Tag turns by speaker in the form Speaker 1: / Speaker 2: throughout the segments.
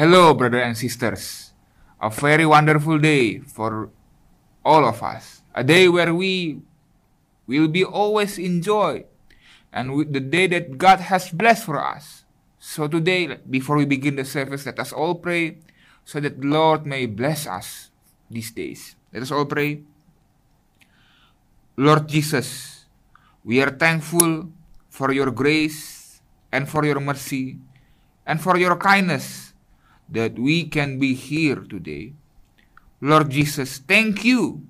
Speaker 1: Hello, brothers and sisters. A very wonderful day for all of us. A day where we will be always enjoy and with the day that God has blessed for us. So today, before we begin the service, let us all pray so that the Lord may bless us these days. Let us all pray. Lord Jesus, we are thankful for your grace and for your mercy and for your kindness that we can be here today. Lord Jesus, thank you.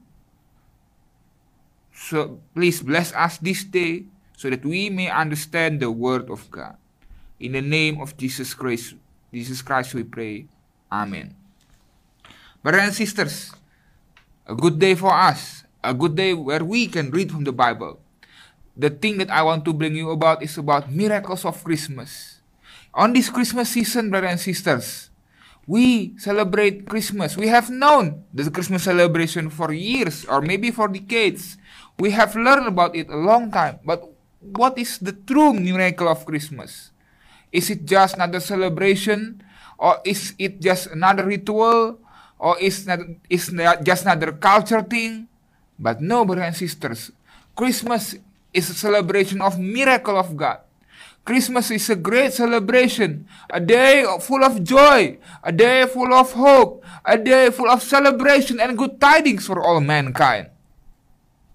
Speaker 1: So please bless us this day so that we may understand the word of God. In the name of Jesus Christ, Jesus Christ we pray. Amen. Brothers and sisters, a good day for us, a good day where we can read from the Bible. The thing that I want to bring you about is about miracles of Christmas. On this Christmas season, brothers and sisters, we celebrate Christmas. We have known the Christmas celebration for years or maybe for decades. We have learned about it a long time. But what is the true miracle of Christmas? Is it just another celebration? Or is it just another ritual? Or is not just another culture thing? But no, brothers and sisters, Christmas is a celebration of miracle of God. Christmas is a great celebration, a day full of joy, a day full of hope, a day full of celebration and good tidings for all mankind.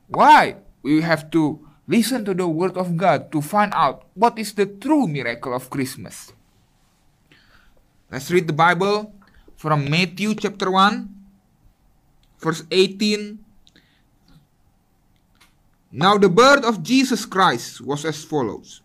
Speaker 1: Why? We have to listen to the word of God to find out what is the true miracle of Christmas. Let's read the Bible from Matthew chapter 1, verse 18. Now the birth of Jesus Christ was as follows.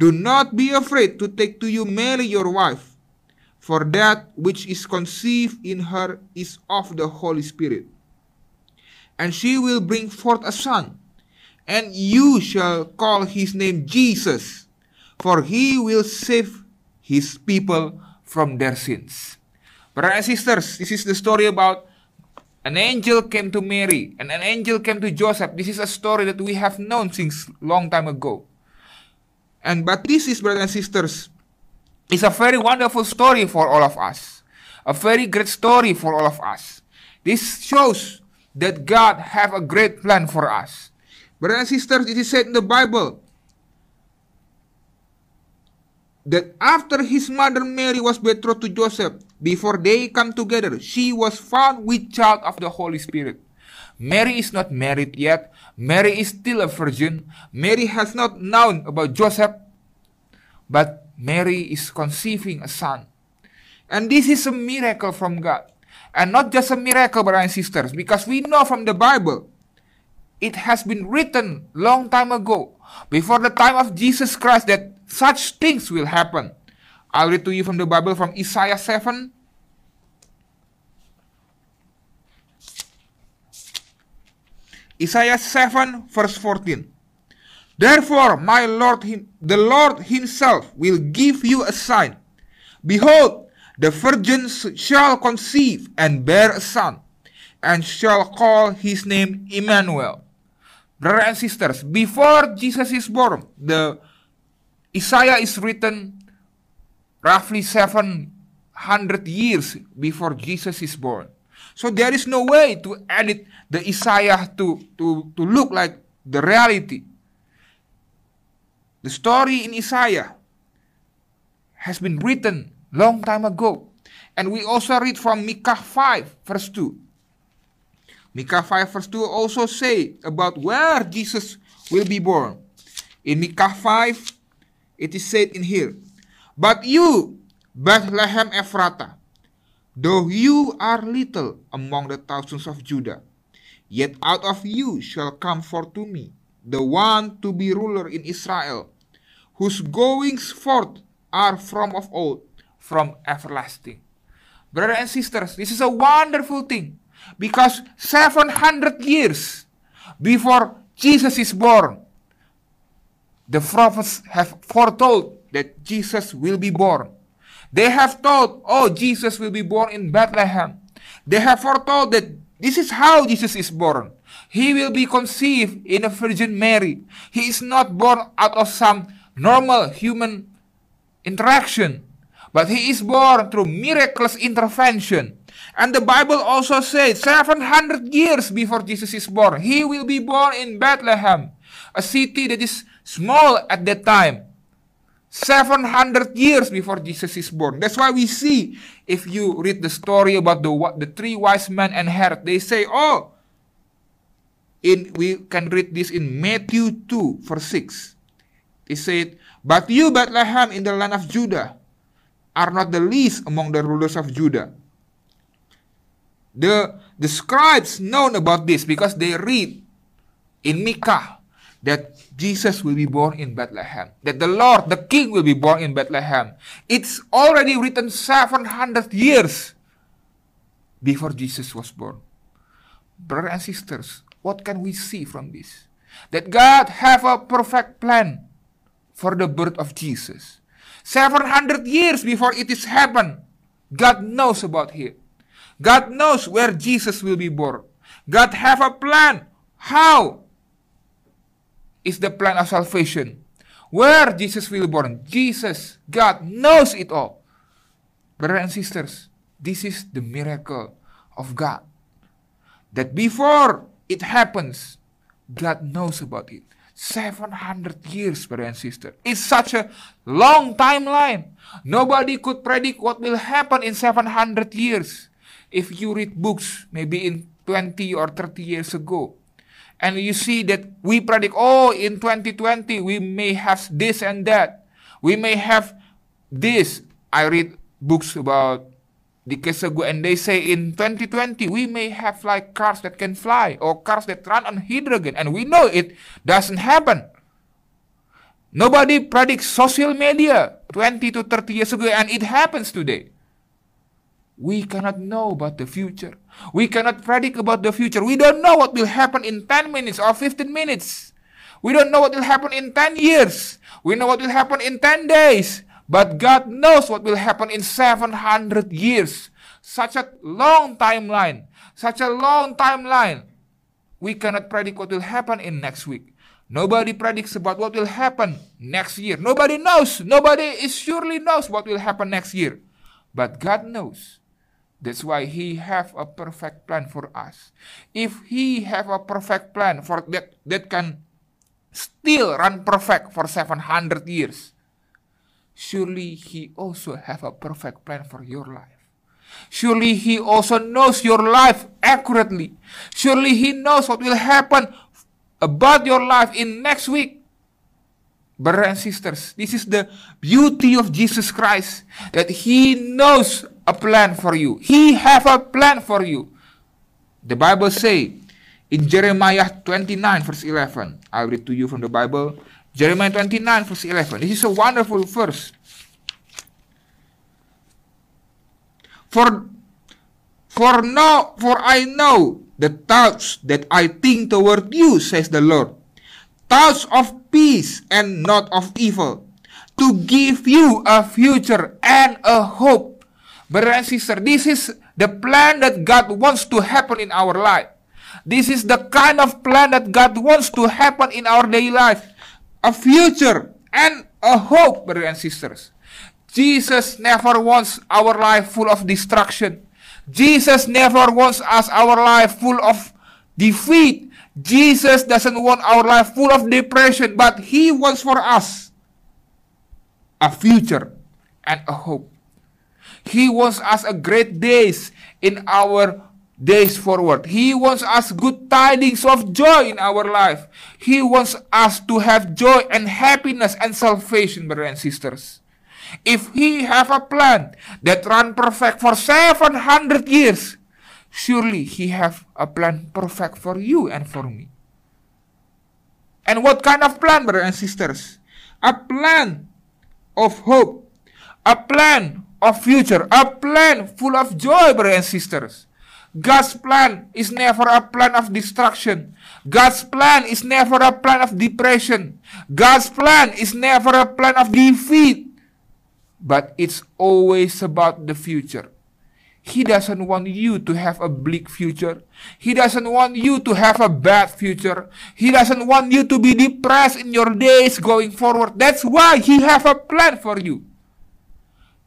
Speaker 1: do not be afraid to take to you Mary your wife, for that which is conceived in her is of the Holy Spirit. And she will bring forth a son, and you shall call his name Jesus, for he will save his people from their sins. Brothers and sisters, this is the story about an angel came to Mary and an angel came to Joseph. This is a story that we have known since long time ago. And but this is, brothers and sisters, is a very wonderful story for all of us. A very great story for all of us. This shows that God have a great plan for us. Brothers and sisters, it is said in the Bible that after his mother Mary was betrothed to Joseph, before they come together, she was found with child of the Holy Spirit. Mary is not married yet. Mary is still a virgin. Mary has not known about Joseph, but Mary is conceiving a son. And this is a miracle from God. And not just a miracle, brothers and sisters, because we know from the Bible, it has been written long time ago, before the time of Jesus Christ, that such things will happen. I'll read to you from the Bible from Isaiah 7. Isaiah 7 verse 14. Therefore, my Lord, the Lord himself will give you a sign. Behold, the virgin shall conceive and bear a son, and shall call his name Emmanuel. Brothers and sisters, before Jesus is born, the Isaiah is written roughly 700 years before Jesus is born. So there is no way to edit the Isaiah to, to, to look like the reality. The story in Isaiah has been written long time ago. And we also read from Micah 5 verse 2. Micah 5 verse 2 also say about where Jesus will be born. In Micah 5, it is said in here, But you, Bethlehem Ephratah, though you are little among the thousands of Judah, yet out of you shall come forth to me the one to be ruler in Israel, whose goings forth are from of old, from everlasting. Brothers and sisters, this is a wonderful thing because 700 years before Jesus is born, the prophets have foretold that Jesus will be born. They have told, oh, Jesus will be born in Bethlehem. They have foretold that this is how Jesus is born. He will be conceived in a Virgin Mary. He is not born out of some normal human interaction, but he is born through miraculous intervention. And the Bible also says 700 years before Jesus is born, he will be born in Bethlehem, a city that is small at that time. 700 years before Jesus is born. That's why we see, if you read the story about the, the three wise men and Herod, they say, oh, in we can read this in Matthew 2, verse 6. He said, But you, Bethlehem, in the land of Judah, are not the least among the rulers of Judah. The, the scribes known about this because they read in Micah that Jesus will be born in Bethlehem, that the Lord, the King, will be born in Bethlehem. It's already written 700 years before Jesus was born. Brothers and sisters, what can we see from this? That God have a perfect plan for the birth of Jesus. 700 years before it is happened, God knows about it. God knows where Jesus will be born. God have a plan how is the plan of salvation. Where Jesus will born. Jesus, God knows it all. Brothers and sisters, this is the miracle of God. That before it happens, God knows about it. 700 years, brothers and sisters. It's such a long timeline. Nobody could predict what will happen in 700 years. If you read books, maybe in 20 or 30 years ago, and you see that we predict, oh, in 2020 we may have this and that. We may have this. I read books about decades ago, and they say in 2020 we may have like cars that can fly or cars that run on hydrogen, and we know it doesn't happen. Nobody predicts social media 20 to 30 years ago, and it happens today. We cannot know about the future. We cannot predict about the future. We don't know what will happen in 10 minutes or 15 minutes. We don't know what will happen in 10 years. We know what will happen in 10 days. But God knows what will happen in 700 years. Such a long timeline. Such a long timeline. We cannot predict what will happen in next week. Nobody predicts about what will happen next year. Nobody knows. Nobody is surely knows what will happen next year. But God knows. That's why he have a perfect plan for us. If he have a perfect plan for that that can still run perfect for 700 years, surely he also have a perfect plan for your life. Surely he also knows your life accurately. Surely he knows what will happen about your life in next week. Brothers and sisters, this is the beauty of Jesus Christ that he knows a plan for you. He have a plan for you. The Bible say in Jeremiah 29 verse 11. I'll read to you from the Bible. Jeremiah 29 verse 11. This is a wonderful verse. For for now for I know the thoughts that I think toward you, says the Lord. Thoughts of peace and not of evil, to give you a future and a hope. Brother and sister, this is the plan that God wants to happen in our life. This is the kind of plan that God wants to happen in our daily life. A future and a hope, brothers and sisters. Jesus never wants our life full of destruction. Jesus never wants us our life full of defeat. Jesus doesn't want our life full of depression, but He wants for us a future and a hope. He wants us a great days in our days forward. He wants us good tidings of joy in our life. He wants us to have joy and happiness and salvation, brothers and sisters. If he have a plan that run perfect for 700 years, surely he have a plan perfect for you and for me. And what kind of plan, brothers and sisters? A plan of hope, a plan of future, a plan full of joy, brothers and sisters. God's plan is never a plan of destruction. God's plan is never a plan of depression. God's plan is never a plan of defeat. But it's always about the future. He doesn't want you to have a bleak future. He doesn't want you to have a bad future. He doesn't want you to be depressed in your days going forward. That's why he have a plan for you.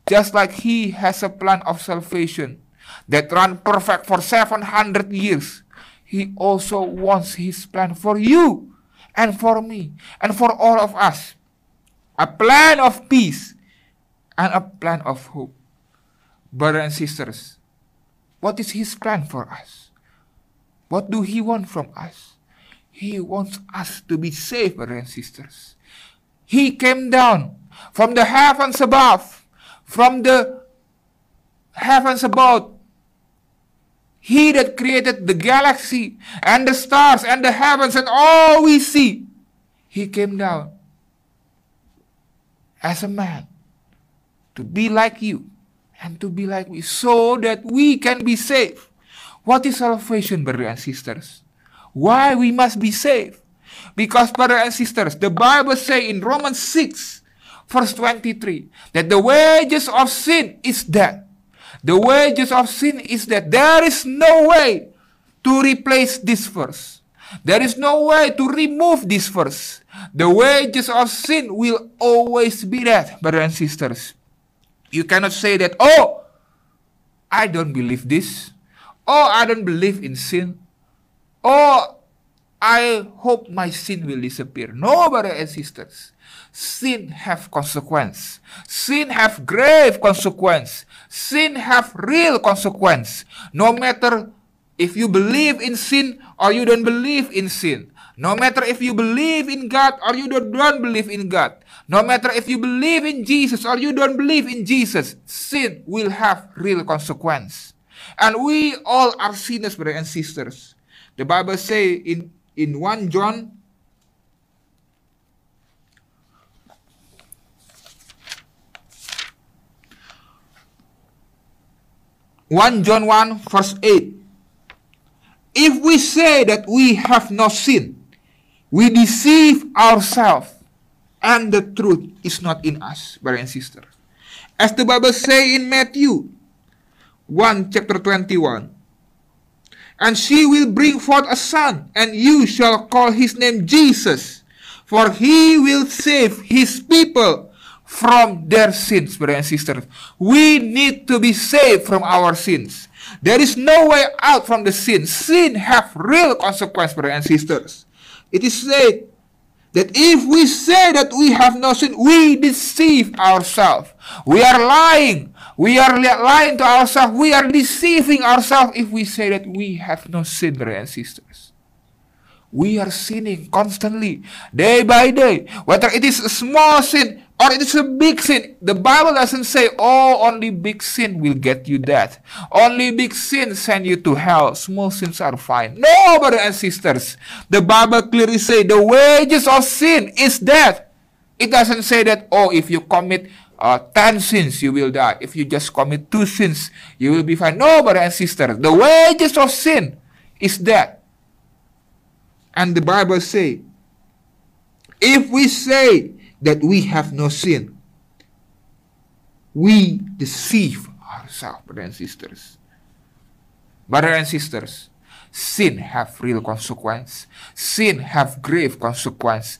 Speaker 1: Just like he has a plan of salvation that ran perfect for 700 years, he also wants his plan for you and for me and for all of us. A plan of peace and a plan of hope. Brothers and sisters, what is his plan for us? What do he want from us? He wants us to be saved, brothers and sisters. He came down from the heavens above, from the heavens above, he that created the galaxy and the stars and the heavens and all we see, He came down as a man to be like you and to be like me so that we can be saved. What is salvation, brothers and sisters? Why we must be saved? Because, brothers and sisters, the Bible say in Romans 6, verse 23, that the wages of sin is death. The wages of sin is that there is no way to replace this verse. There is no way to remove this verse. The wages of sin will always be that, brothers and sisters. You cannot say that, oh, I don't believe this. Oh, I don't believe in sin. Oh, I hope my sin will disappear. No, brothers and sisters. Sin have consequence. Sin have grave consequence. Sin have real consequence. No matter if you believe in sin or you don't believe in sin. No matter if you believe in God or you don't, don't believe in God. No matter if you believe in Jesus or you don't believe in Jesus, sin will have real consequence. And we all are sinners, brothers and sisters. The Bible say in, in 1 John 1 John 1 verse 8. If we say that we have no sin, we deceive ourselves and the truth is not in us, brother and sister. As the Bible say in Matthew 1 chapter 21. And she will bring forth a son, and you shall call his name Jesus, for he will save his people from their sins, brothers and sisters. We need to be saved from our sins. There is no way out from the sin. Sin have real consequence, brothers and sisters. It is said that if we say that we have no sin, we deceive ourselves. We are lying. We are lying to ourselves. We are deceiving ourselves if we say that we have no sin, brothers and sisters. We are sinning constantly, day by day. Whether it is a small sin or it is a big sin. The Bible doesn't say, oh, only big sin will get you death. Only big sin send you to hell. Small sins are fine. No, brothers and sisters. The Bible clearly say the wages of sin is death. It doesn't say that, oh, if you commit uh, 10 sins, you will die. If you just commit two sins, you will be fine. No, brothers and sisters. The wages of sin is death. And the Bible say, if we say that we have no sin, we deceive ourselves, brothers and sisters. Brothers and sisters, sin have real consequence. Sin have grave consequence.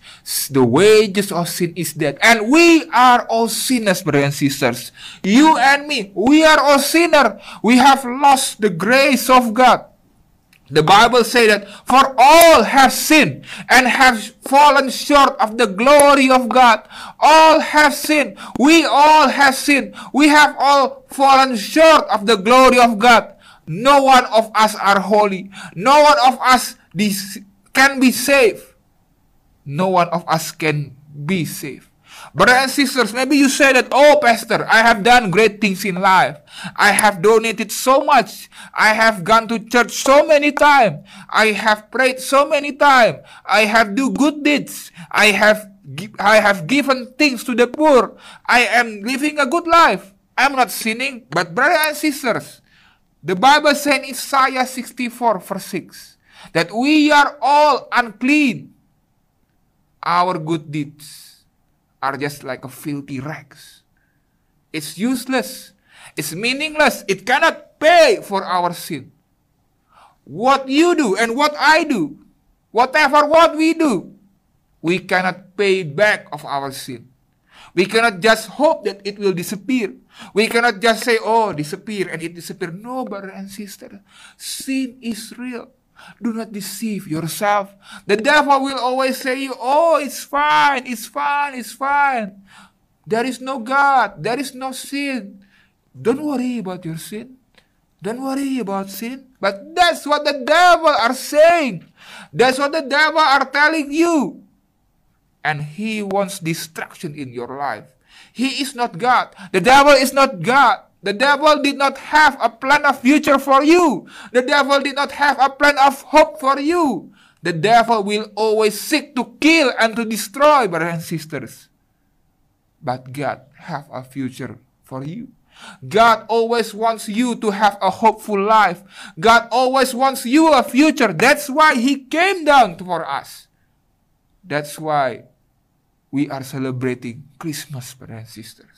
Speaker 1: The wages of sin is death. And we are all sinners, brothers and sisters. You and me, we are all sinners. We have lost the grace of God. The Bible say that for all have sinned and have fallen short of the glory of God. All have sinned. We all have sinned. We have all fallen short of the glory of God. No one of us are holy. No one of us can be saved. No one of us can be saved. Brothers and sisters, maybe you say that, oh, Pastor, I have done great things in life. I have donated so much. I have gone to church so many times. I have prayed so many times. I have do good deeds. I have I have given things to the poor. I am living a good life. I'm not sinning, but brothers and sisters, the Bible says in Isaiah 64 verse 6 that we are all unclean. Our good deeds are just like a filthy rags. It's useless. It's meaningless. It cannot pay for our sin. What you do and what I do, whatever what we do, we cannot pay back of our sin. We cannot just hope that it will disappear. We cannot just say, oh, disappear and it disappear. No, brother and sister. Sin is real. Do not deceive yourself. The devil will always say you, oh, it's fine, it's fine, it's fine. There is no God. There is no sin. Don't worry about your sin. Don't worry about sin. But that's what the devil are saying. That's what the devil are telling you. And he wants destruction in your life. He is not God. The devil is not God. The devil did not have a plan of future for you. The devil did not have a plan of hope for you. The devil will always seek to kill and to destroy, brothers and sisters. But God have a future for you. God always wants you to have a hopeful life. God always wants you a future. That's why He came down for us. That's why we are celebrating Christmas, brothers and sisters.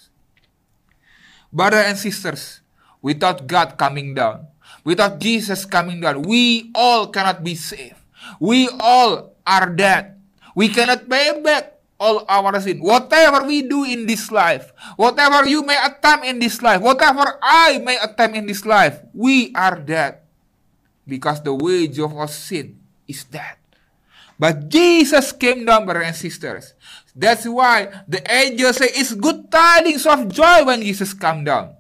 Speaker 1: Brothers and sisters, without God coming down, without Jesus coming down, we all cannot be saved. We all are dead. We cannot pay back all our sin. Whatever we do in this life, whatever you may attempt in this life, whatever I may attempt in this life, we are dead. Because the wage of our sin is death. But Jesus came down, brothers and sisters. That's why the angels say it's good tidings of joy when Jesus come down.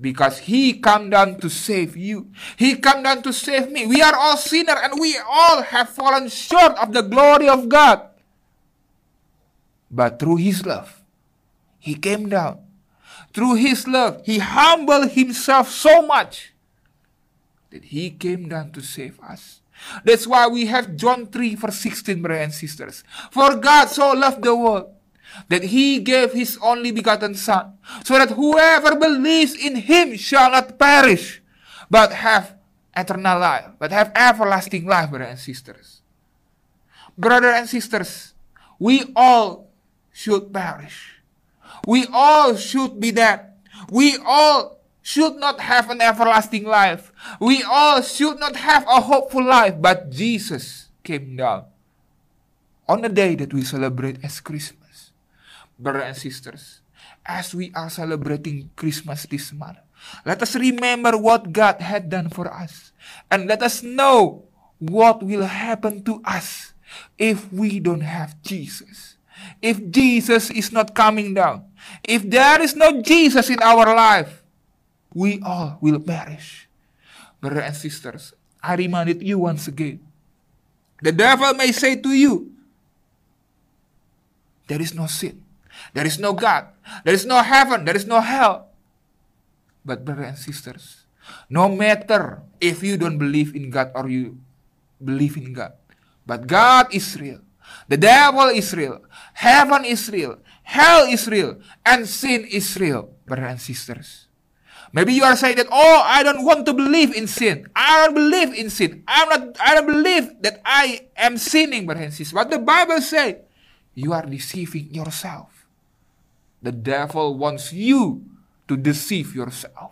Speaker 1: Because he come down to save you. He come down to save me. We are all sinners and we all have fallen short of the glory of God. But through his love, he came down. Through his love, he humbled himself so much that he came down to save us. That's why we have John 3 verse 16, brothers and sisters. For God so loved the world that he gave his only begotten Son, so that whoever believes in him shall not perish, but have eternal life, but have everlasting life, brothers and sisters. Brothers and sisters, we all should perish. We all should be dead. We all should not have an everlasting life. We all should not have a hopeful life, but Jesus came down on the day that we celebrate as Christmas. Brothers and sisters, as we are celebrating Christmas this month, let us remember what God had done for us. And let us know what will happen to us if we don't have Jesus. If Jesus is not coming down. If there is no Jesus in our life, we all will perish. Brothers and sisters, I reminded you once again. The devil may say to you, there is no sin, there is no God, there is no heaven, there is no hell. But, brothers and sisters, no matter if you don't believe in God or you believe in God, but God is real. The devil is real. Heaven is real. Hell is real. And sin is real, brothers and sisters. Maybe you are saying that, oh, I don't want to believe in sin. I don't believe in sin. I'm not, I don't believe that I am sinning, brothers and sisters. But the Bible says, you are deceiving yourself. The devil wants you to deceive yourself.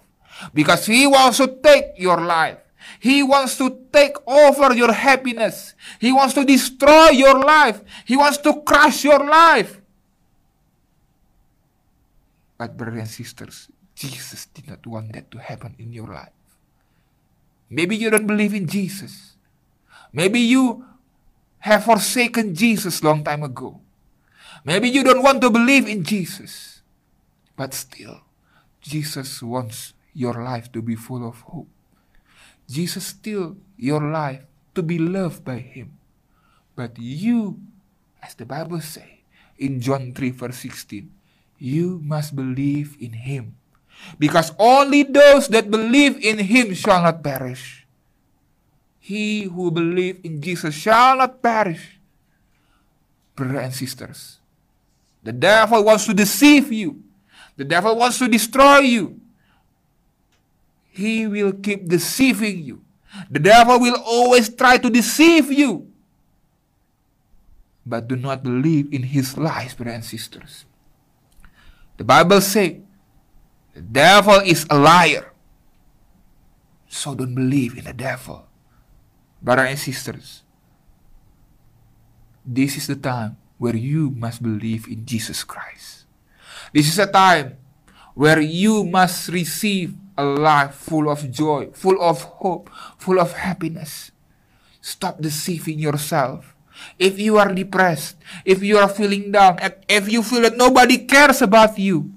Speaker 1: Because he wants to take your life. He wants to take over your happiness. He wants to destroy your life. He wants to crush your life. But brothers and sisters, Jesus did not want that to happen in your life. Maybe you don't believe in Jesus. Maybe you have forsaken Jesus long time ago. Maybe you don't want to believe in Jesus. But still, Jesus wants your life to be full of hope. Jesus still your life to be loved by him. But you, as the Bible say in John 3 verse 16, you must believe in him because only those that believe in him shall not perish. He who believe in Jesus shall not perish. Brothers and sisters, the devil wants to deceive you. The devil wants to destroy you. He will keep deceiving you. The devil will always try to deceive you. But do not believe in his lies, brothers and sisters. The Bible says the devil is a liar. So don't believe in the devil. Brothers and sisters, this is the time where you must believe in Jesus Christ. This is a time where you must receive a life full of joy, full of hope, full of happiness. Stop deceiving yourself. If you are depressed, if you are feeling down, if you feel that nobody cares about you,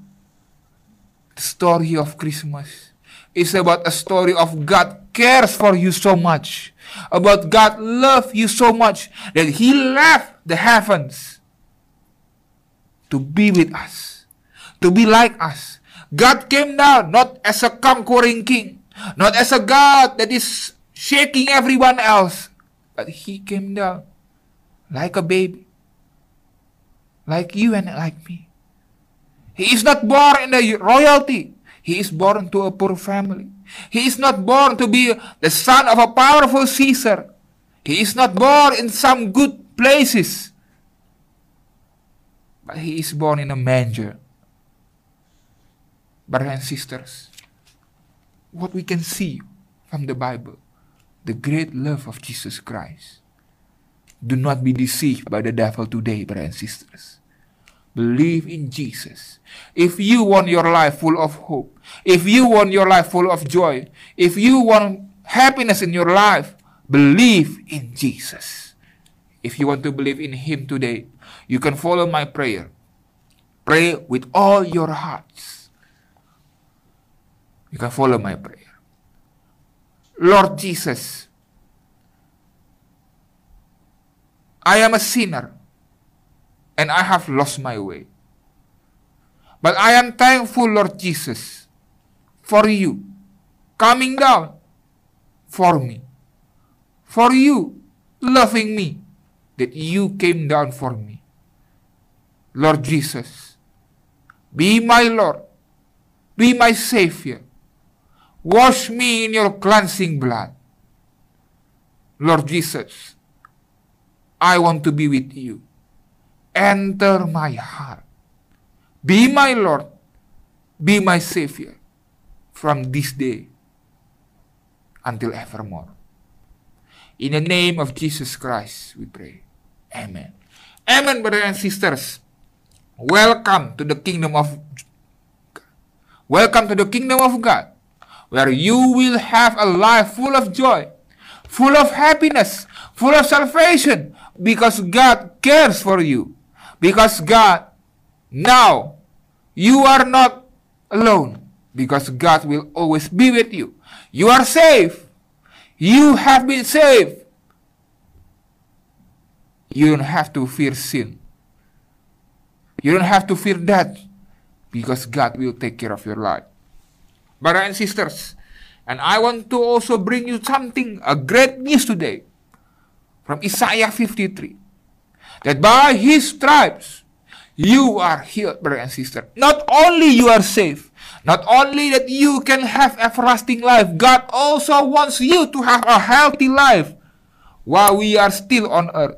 Speaker 1: the story of Christmas is about a story of God cares for you so much, about God love you so much that He left the heavens to be with us, to be like us. God came down not as a conquering king, not as a God that is shaking everyone else, but He came down like a baby, like you and like me. He is not born in a royalty. He is born to a poor family. He is not born to be the son of a powerful Caesar. He is not born in some good places. But he is born in a manger. Brothers and sisters, what we can see from the Bible, the great love of Jesus Christ. Do not be deceived by the devil today, brothers and sisters. Believe in Jesus. If you want your life full of hope, if you want your life full of joy, if you want happiness in your life, believe in Jesus. If you want to believe in Him today, you can follow my prayer. Pray with all your hearts. You can follow my prayer. Lord Jesus, I am a sinner and I have lost my way. But I am thankful, Lord Jesus, for you coming down for me, for you loving me, that you came down for me. Lord Jesus, be my Lord, be my Savior. Wash me in your cleansing blood. Lord Jesus, I want to be with you. Enter my heart. Be my Lord, be my Savior from this day until evermore. In the name of Jesus Christ, we pray. Amen. Amen, brothers and sisters. Welcome to the kingdom of God. Welcome to the kingdom of God, where you will have a life full of joy, full of happiness, full of salvation, because God cares for you. Because God, now, you are not alone, because God will always be with you. You are safe. You have been saved. You don't have to fear sin. You don't have to fear death because God will take care of your life. Brothers and sisters, and I want to also bring you something, a great news today from Isaiah 53 that by his stripes you are healed, brother and sister. Not only you are safe, not only that you can have everlasting life, God also wants you to have a healthy life while we are still on earth.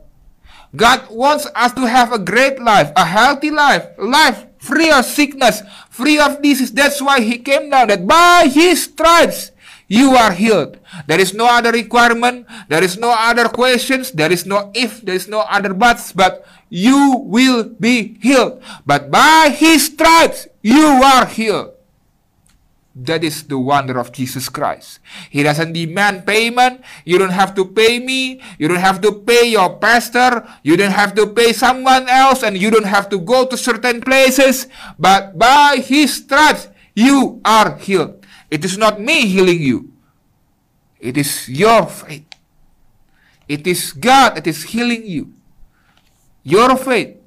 Speaker 1: God wants us to have a great life, a healthy life, life free of sickness, free of disease. That's why He came down, that by His stripes you are healed. There is no other requirement, there is no other questions, there is no if, there is no other buts, but you will be healed. But by His stripes you are healed. That is the wonder of Jesus Christ. He doesn't demand payment. You don't have to pay me. You don't have to pay your pastor. You don't have to pay someone else and you don't have to go to certain places. But by His stripes, you are healed. It is not me healing you. It is your faith. It is God that is healing you. Your faith.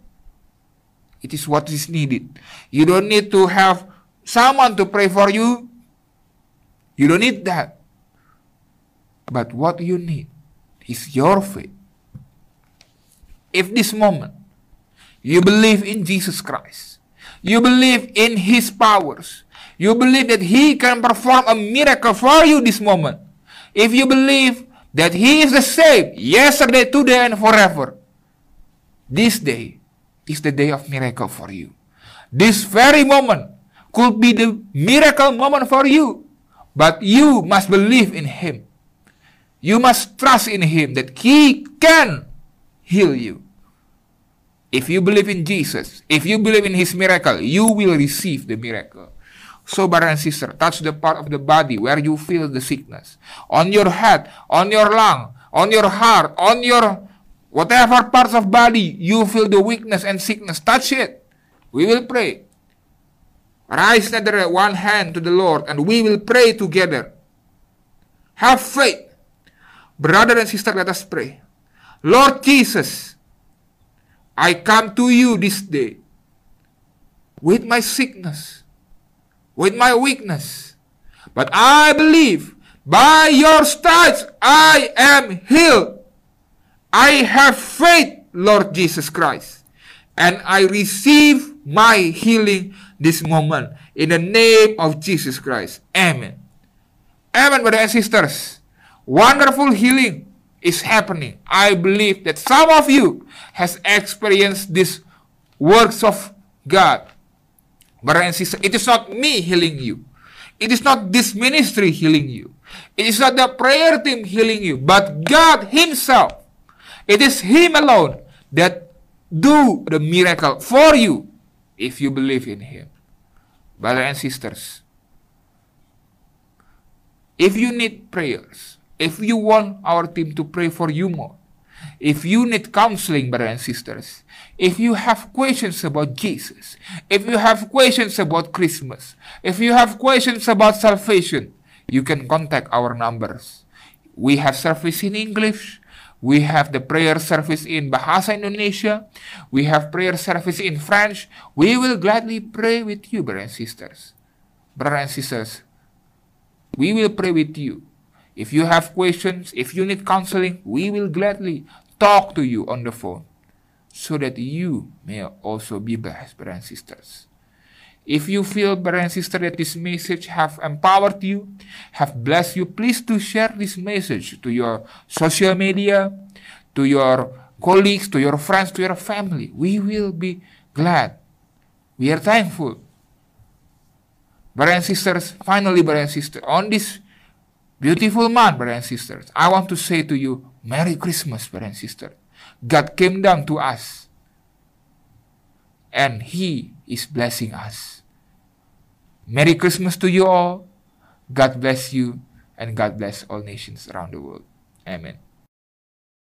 Speaker 1: It is what is needed. You don't need to have someone to pray for you. You don't need that. But what you need is your faith. If this moment you believe in Jesus Christ, You believe in His powers. You believe that He can perform a miracle for you this moment. If you believe that He is the same yesterday, today, and forever, this day is the day of miracle for you. This very moment could be the miracle moment for you. But you must believe in Him. You must trust in Him that He can heal you. If you believe in Jesus, if you believe in His miracle, you will receive the miracle. So, brother and sister, touch the part of the body where you feel the sickness. On your head, on your lung, on your heart, on your whatever parts of body you feel the weakness and sickness, touch it. We will pray. Rise together one hand to the Lord and we will pray together. Have faith. Brother and sister, let us pray. Lord Jesus, I come to you this day with my sickness, with my weakness. But I believe by your stripes I am healed. I have faith, Lord Jesus Christ, and I receive my healing this moment in the name of Jesus Christ. Amen. Amen, brothers and sisters. Wonderful healing is happening. I believe that some of you has experienced these works of God. And sisters, it is not me healing you. It is not this ministry healing you. It is not the prayer team healing you, but God Himself. It is Him alone that do the miracle for you if you believe in Him. Brothers and sisters, if you need prayers, if you want our team to pray for you more, if you need counseling, brothers and sisters, if you have questions about Jesus, if you have questions about Christmas, if you have questions about salvation, you can contact our numbers. We have service in English. We have the prayer service in Bahasa Indonesia. We have prayer service in French. We will gladly pray with you, brothers and sisters. Brothers and sisters, we will pray with you. If you have questions, if you need counseling, we will gladly talk to you on the phone so that you may also be blessed, brothers and sisters. If you feel, brothers and sisters, that this message have empowered you, have blessed you, please do share this message to your social media, to your colleagues, to your friends, to your family. We will be glad. We are thankful. Brothers and sisters, finally, brothers and sisters, on this Beautiful month, brothers and sisters. I want to say to you, Merry Christmas, brothers and sisters. God came down to us. And He is blessing us. Merry Christmas to you all. God bless you. And God bless all nations around the world. Amen.